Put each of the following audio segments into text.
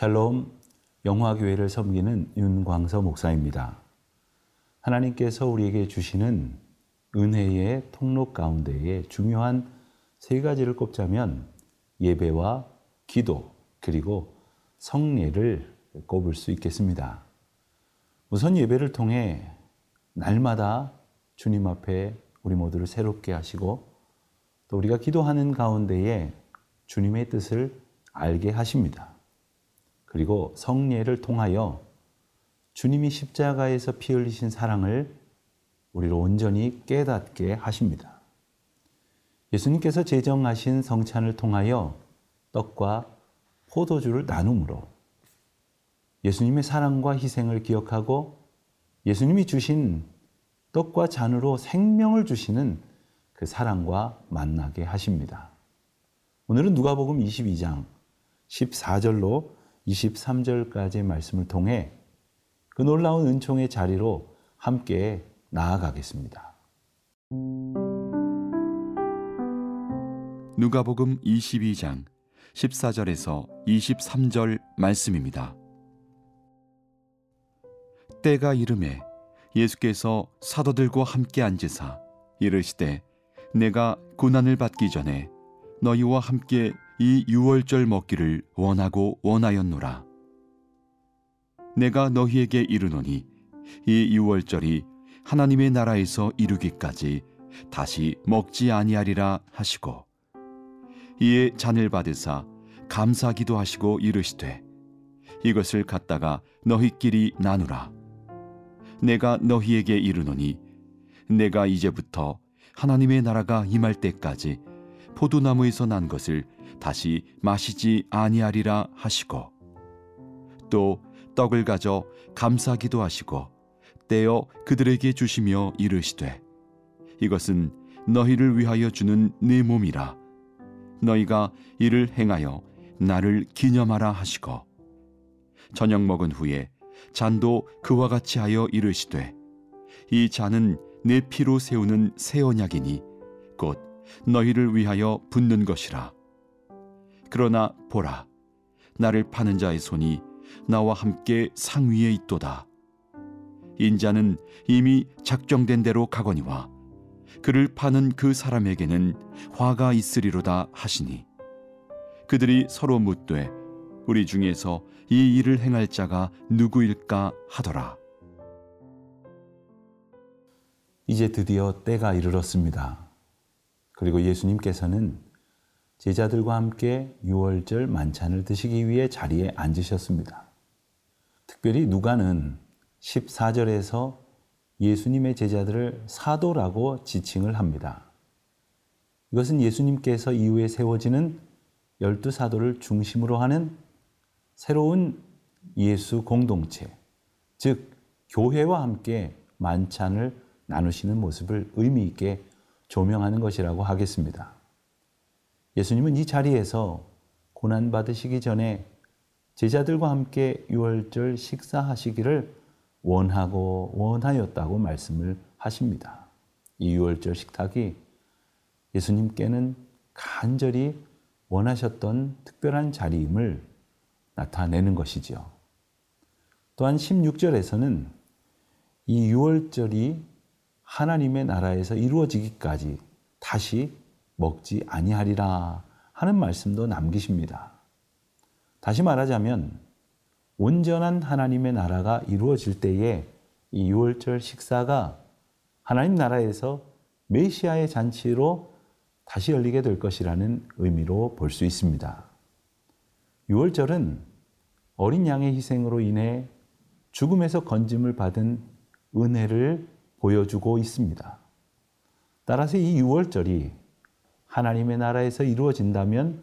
샬롬 영화교회를 섬기는 윤광서 목사입니다. 하나님께서 우리에게 주시는 은혜의 통로 가운데에 중요한 세 가지를 꼽자면 예배와 기도 그리고 성례를 꼽을 수 있겠습니다. 우선 예배를 통해 날마다 주님 앞에 우리 모두를 새롭게 하시고 또 우리가 기도하는 가운데에 주님의 뜻을 알게 하십니다. 그리고 성례를 통하여 주님이 십자가에서 피 흘리신 사랑을 우리로 온전히 깨닫게 하십니다. 예수님께서 제정하신 성찬을 통하여 떡과 포도주를 나눔으로 예수님의 사랑과 희생을 기억하고 예수님이 주신 떡과 잔으로 생명을 주시는 그 사랑과 만나게 하십니다. 오늘은 누가복음 22장 14절로 23절까지의 말씀을 통해 그 놀라운 은총의 자리로 함께 나아가겠습니다. 누가복음 22장 14절에서 23절 말씀입니다. 때가 이름에 예수께서 사도들과 함께 앉으사 이르시되 내가 고난을 받기 전에 너희와 함께 이 유월절 먹기를 원하고 원하였노라. 내가 너희에게 이르노니 이 유월절이 하나님의 나라에서 이루기까지 다시 먹지 아니하리라 하시고 이에 잔을 받으사 감사기도 하시고 이르시되 이것을 갖다가 너희끼리 나누라. 내가 너희에게 이르노니 내가 이제부터 하나님의 나라가 임할 때까지 포도나무에서 난 것을 다시 마시지 아니하리라 하시고 또 떡을 가져 감사기도 하시고 떼어 그들에게 주시며 이르시되 이것은 너희를 위하여 주는 내 몸이라. 너희가 이를 행하여 나를 기념하라 하시고 저녁 먹은 후에 잔도 그와 같이 하여 이르시되 이 잔은 내 피로 세우는 새 언약이니 곧 너희를 위하여 붓는 것이라 그러나 보라 나를 파는 자의 손이 나와 함께 상 위에 있도다 인자는 이미 작정된 대로 가거니와 그를 파는 그 사람에게는 화가 있으리로다 하시니 그들이 서로 묻되 우리 중에서 이 일을 행할 자가 누구일까 하더라. 이제 드디어 때가 이르렀습니다. 그리고 예수님께서는 제자들과 함께 유월절 만찬을 드시기 위해 자리에 앉으셨습니다. 특별히 누가는 14절에서 예수님의 제자들을 사도라고 지칭을 합니다. 이것은 예수님께서 이후에 세워지는 열두 사도를 중심으로 하는 새로운 예수 공동체, 즉 교회와 함께 만찬을 나누시는 모습을 의미 있게 조명하는 것이라고 하겠습니다. 예수님은 이 자리에서 고난 받으시기 전에 제자들과 함께 유월절 식사하시기를 원하고 원하였다고 말씀을 하십니다. 이 유월절 식탁이 예수님께는 간절히 원하셨던 특별한 자리임을 나타내는 것이지요. 또한 16절에서는 이 유월절이 하나님의 나라에서 이루어지기까지 다시 먹지 아니하리라 하는 말씀도 남기십니다. 다시 말하자면 온전한 하나님의 나라가 이루어질 때에 이 유월절 식사가 하나님 나라에서 메시아의 잔치로 다시 열리게 될 것이라는 의미로 볼 수 있습니다. 유월절은 어린 양의 희생으로 인해 죽음에서 건짐을 받은 은혜를 보여주고 있습니다. 따라서 이 유월절이 하나님의 나라에서 이루어진다면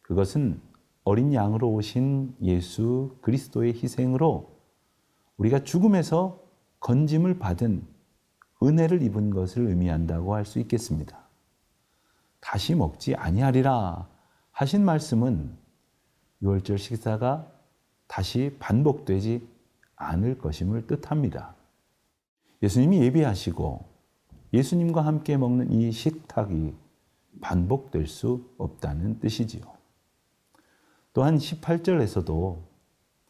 그것은 어린 양으로 오신 예수 그리스도의 희생으로 우리가 죽음에서 건짐을 받은 은혜를 입은 것을 의미한다고 할 수 있겠습니다. 다시 먹지 아니하리라 하신 말씀은 유월절 식사가 다시 반복되지 않을 것임을 뜻합니다. 예수님이 예비하시고 예수님과 함께 먹는 이 식탁이 반복될 수 없다는 뜻이지요. 또한 18절에서도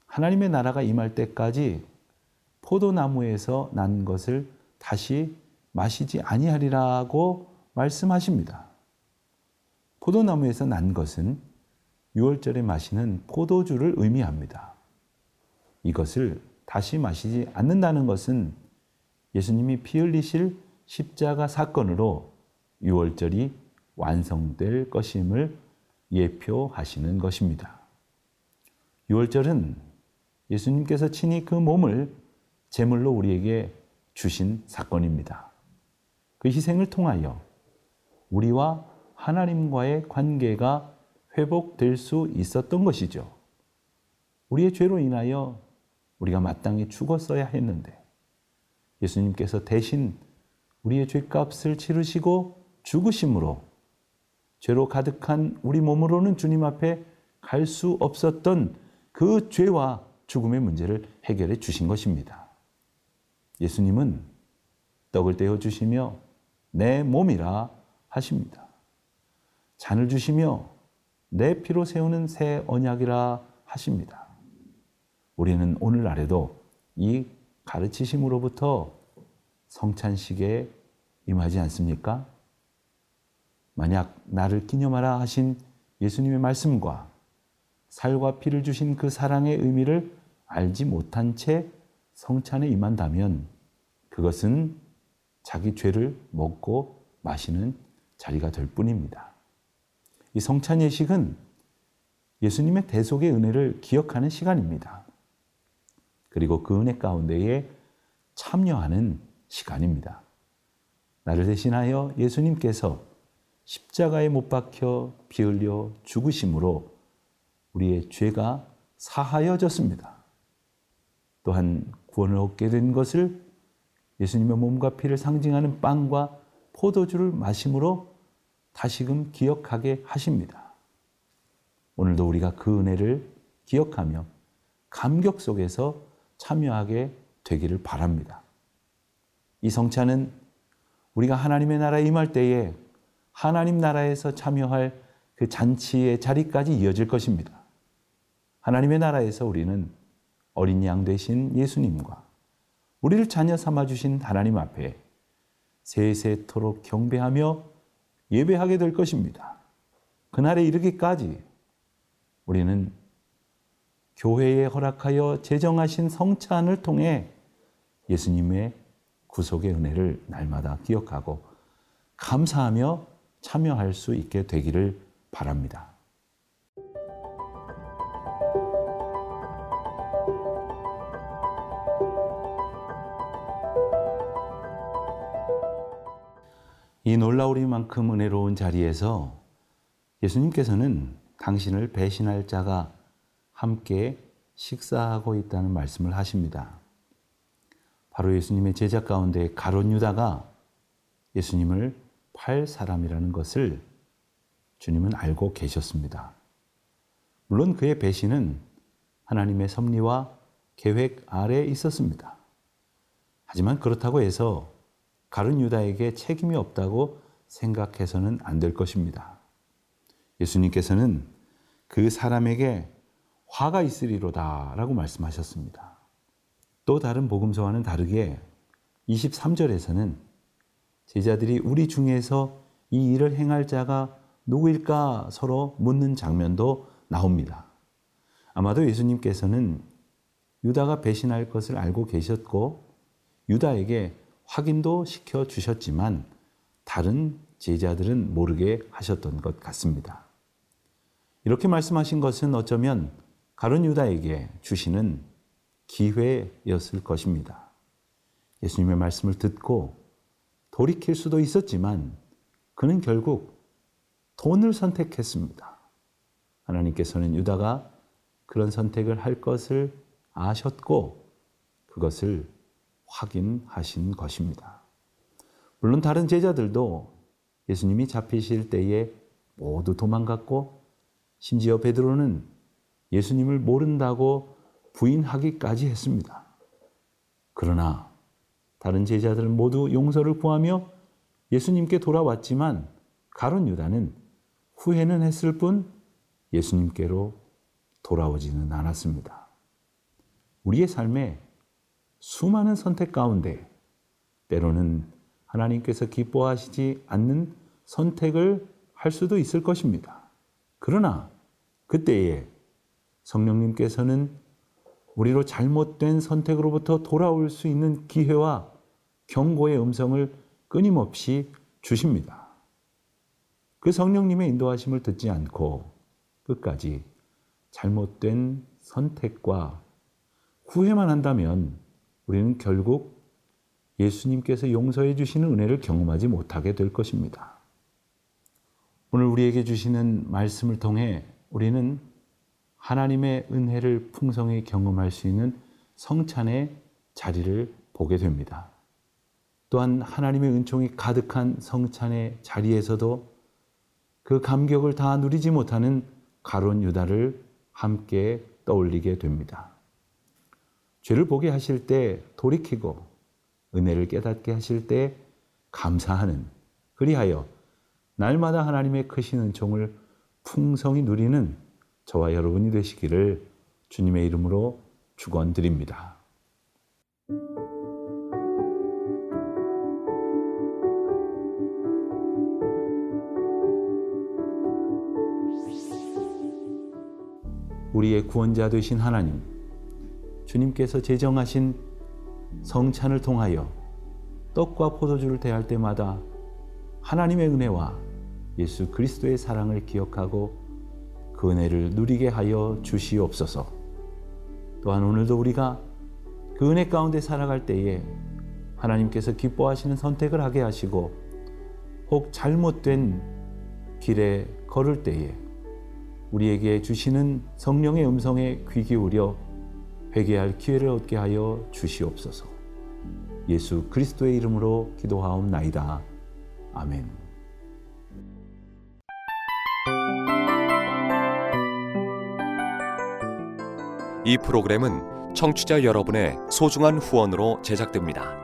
하나님의 나라가 임할 때까지 포도나무에서 난 것을 다시 마시지 아니하리라고 말씀하십니다. 포도나무에서 난 것은 6월절에 마시는 포도주를 의미합니다. 이것을 다시 마시지 않는다는 것은 예수님이 피 흘리실 십자가 사건으로 6월절이 완성될 것임을 예표하시는 것입니다. 6월절은 예수님께서 친히 그 몸을 제물로 우리에게 주신 사건입니다. 그 희생을 통하여 우리와 하나님과의 관계가 회복될 수 있었던 것이죠. 우리의 죄로 인하여 우리가 마땅히 죽었어야 했는데 예수님께서 대신 우리의 죄값을 치르시고 죽으심으로 죄로 가득한 우리 몸으로는 주님 앞에 갈 수 없었던 그 죄와 죽음의 문제를 해결해 주신 것입니다. 예수님은 떡을 떼어 주시며 내 몸이라 하십니다. 잔을 주시며 내 피로 세우는 새 언약이라 하십니다. 우리는 오늘날에도 이 가르치심으로부터 성찬식에 임하지 않습니까? 만약 나를 기념하라 하신 예수님의 말씀과 살과 피를 주신 그 사랑의 의미를 알지 못한 채 성찬에 임한다면 그것은 자기 죄를 먹고 마시는 자리가 될 뿐입니다. 이 성찬 예식은 예수님의 대속의 은혜를 기억하는 시간입니다. 그리고 그 은혜 가운데에 참여하는 시간입니다. 나를 대신하여 예수님께서 십자가에 못 박혀 피 흘려 죽으심으로 우리의 죄가 사하여졌습니다. 또한 구원을 얻게 된 것을 예수님의 몸과 피를 상징하는 빵과 포도주를 마심으로 다시금 기억하게 하십니다. 오늘도 우리가 그 은혜를 기억하며 감격 속에서 참여하게 되기를 바랍니다. 이 성찬은 우리가 하나님의 나라에 임할 때에 하나님 나라에서 참여할 그 잔치의 자리까지 이어질 것입니다. 하나님의 나라에서 우리는 어린 양 되신 예수님과 우리를 자녀 삼아 주신 하나님 앞에 세세토록 경배하며 예배하게 될 것입니다. 그날에 이르기까지 우리는 교회에 허락하여 제정하신 성찬을 통해 예수님의 구속의 은혜를 날마다 기억하고 감사하며 참여할 수 있게 되기를 바랍니다. 이 놀라우리만큼 은혜로운 자리에서 예수님께서는 당신을 배신할 자가 함께 식사하고 있다는 말씀을 하십니다. 바로 예수님의 제자 가운데 가론 유다가 예수님을 팔 사람이라는 것을 주님은 알고 계셨습니다. 물론 그의 배신은 하나님의 섭리와 계획 아래 있었습니다. 하지만 그렇다고 해서 가른 유다에게 책임이 없다고 생각해서는 안 될 것입니다. 예수님께서는 그 사람에게 화가 있으리로다 라고 말씀하셨습니다. 또 다른 복음서와는 다르게 23절에서는 제자들이 우리 중에서 이 일을 행할 자가 누구일까 서로 묻는 장면도 나옵니다. 아마도 예수님께서는 유다가 배신할 것을 알고 계셨고 유다에게 확인도 시켜 주셨지만 다른 제자들은 모르게 하셨던 것 같습니다. 이렇게 말씀하신 것은 어쩌면 가론 유다에게 주시는 기회였을 것입니다. 예수님의 말씀을 듣고 돌이킬 수도 있었지만 그는 결국 돈을 선택했습니다. 하나님께서는 유다가 그런 선택을 할 것을 아셨고 그것을 확인하신 것입니다. 물론 다른 제자들도 예수님이 잡히실 때에 모두 도망갔고 심지어 베드로는 예수님을 모른다고 부인하기까지 했습니다. 그러나 다른 제자들은 모두 용서를 구하며 예수님께 돌아왔지만 가론 유다는 후회는 했을 뿐 예수님께로 돌아오지는 않았습니다. 우리의 삶에 수많은 선택 가운데 때로는 하나님께서 기뻐하시지 않는 선택을 할 수도 있을 것입니다. 그러나 그때에 성령님께서는 우리로 잘못된 선택으로부터 돌아올 수 있는 기회와 경고의 음성을 끊임없이 주십니다. 그 성령님의 인도하심을 듣지 않고 끝까지 잘못된 선택과 후회만 한다면 우리는 결국 예수님께서 용서해 주시는 은혜를 경험하지 못하게 될 것입니다. 오늘 우리에게 주시는 말씀을 통해 우리는 하나님의 은혜를 풍성히 경험할 수 있는 성찬의 자리를 보게 됩니다. 또한 하나님의 은총이 가득한 성찬의 자리에서도 그 감격을 다 누리지 못하는 가론 유다를 함께 떠올리게 됩니다. 죄를 보게 하실 때 돌이키고 은혜를 깨닫게 하실 때 감사하는 그리하여 날마다 하나님의 크신 은총을 풍성히 누리는 저와 여러분이 되시기를 주님의 이름으로 축원드립니다. 우리의 구원자 되신 하나님, 주님께서 제정하신 성찬을 통하여 떡과 포도주를 대할 때마다 하나님의 은혜와 예수 그리스도의 사랑을 기억하고 그 은혜를 누리게 하여 주시옵소서. 또한 오늘도 우리가 그 은혜 가운데 살아갈 때에 하나님께서 기뻐하시는 선택을 하게 하시고 혹 잘못된 길에 걸을 때에 우리에게 주시는 성령의 음성에 귀 기울여 회개할 기회를 얻게 하여 주시옵소서. 예수 그리스도의 이름으로 기도하옵나이다. 아멘. 이 프로그램은 청취자 여러분의 소중한 후원으로 제작됩니다.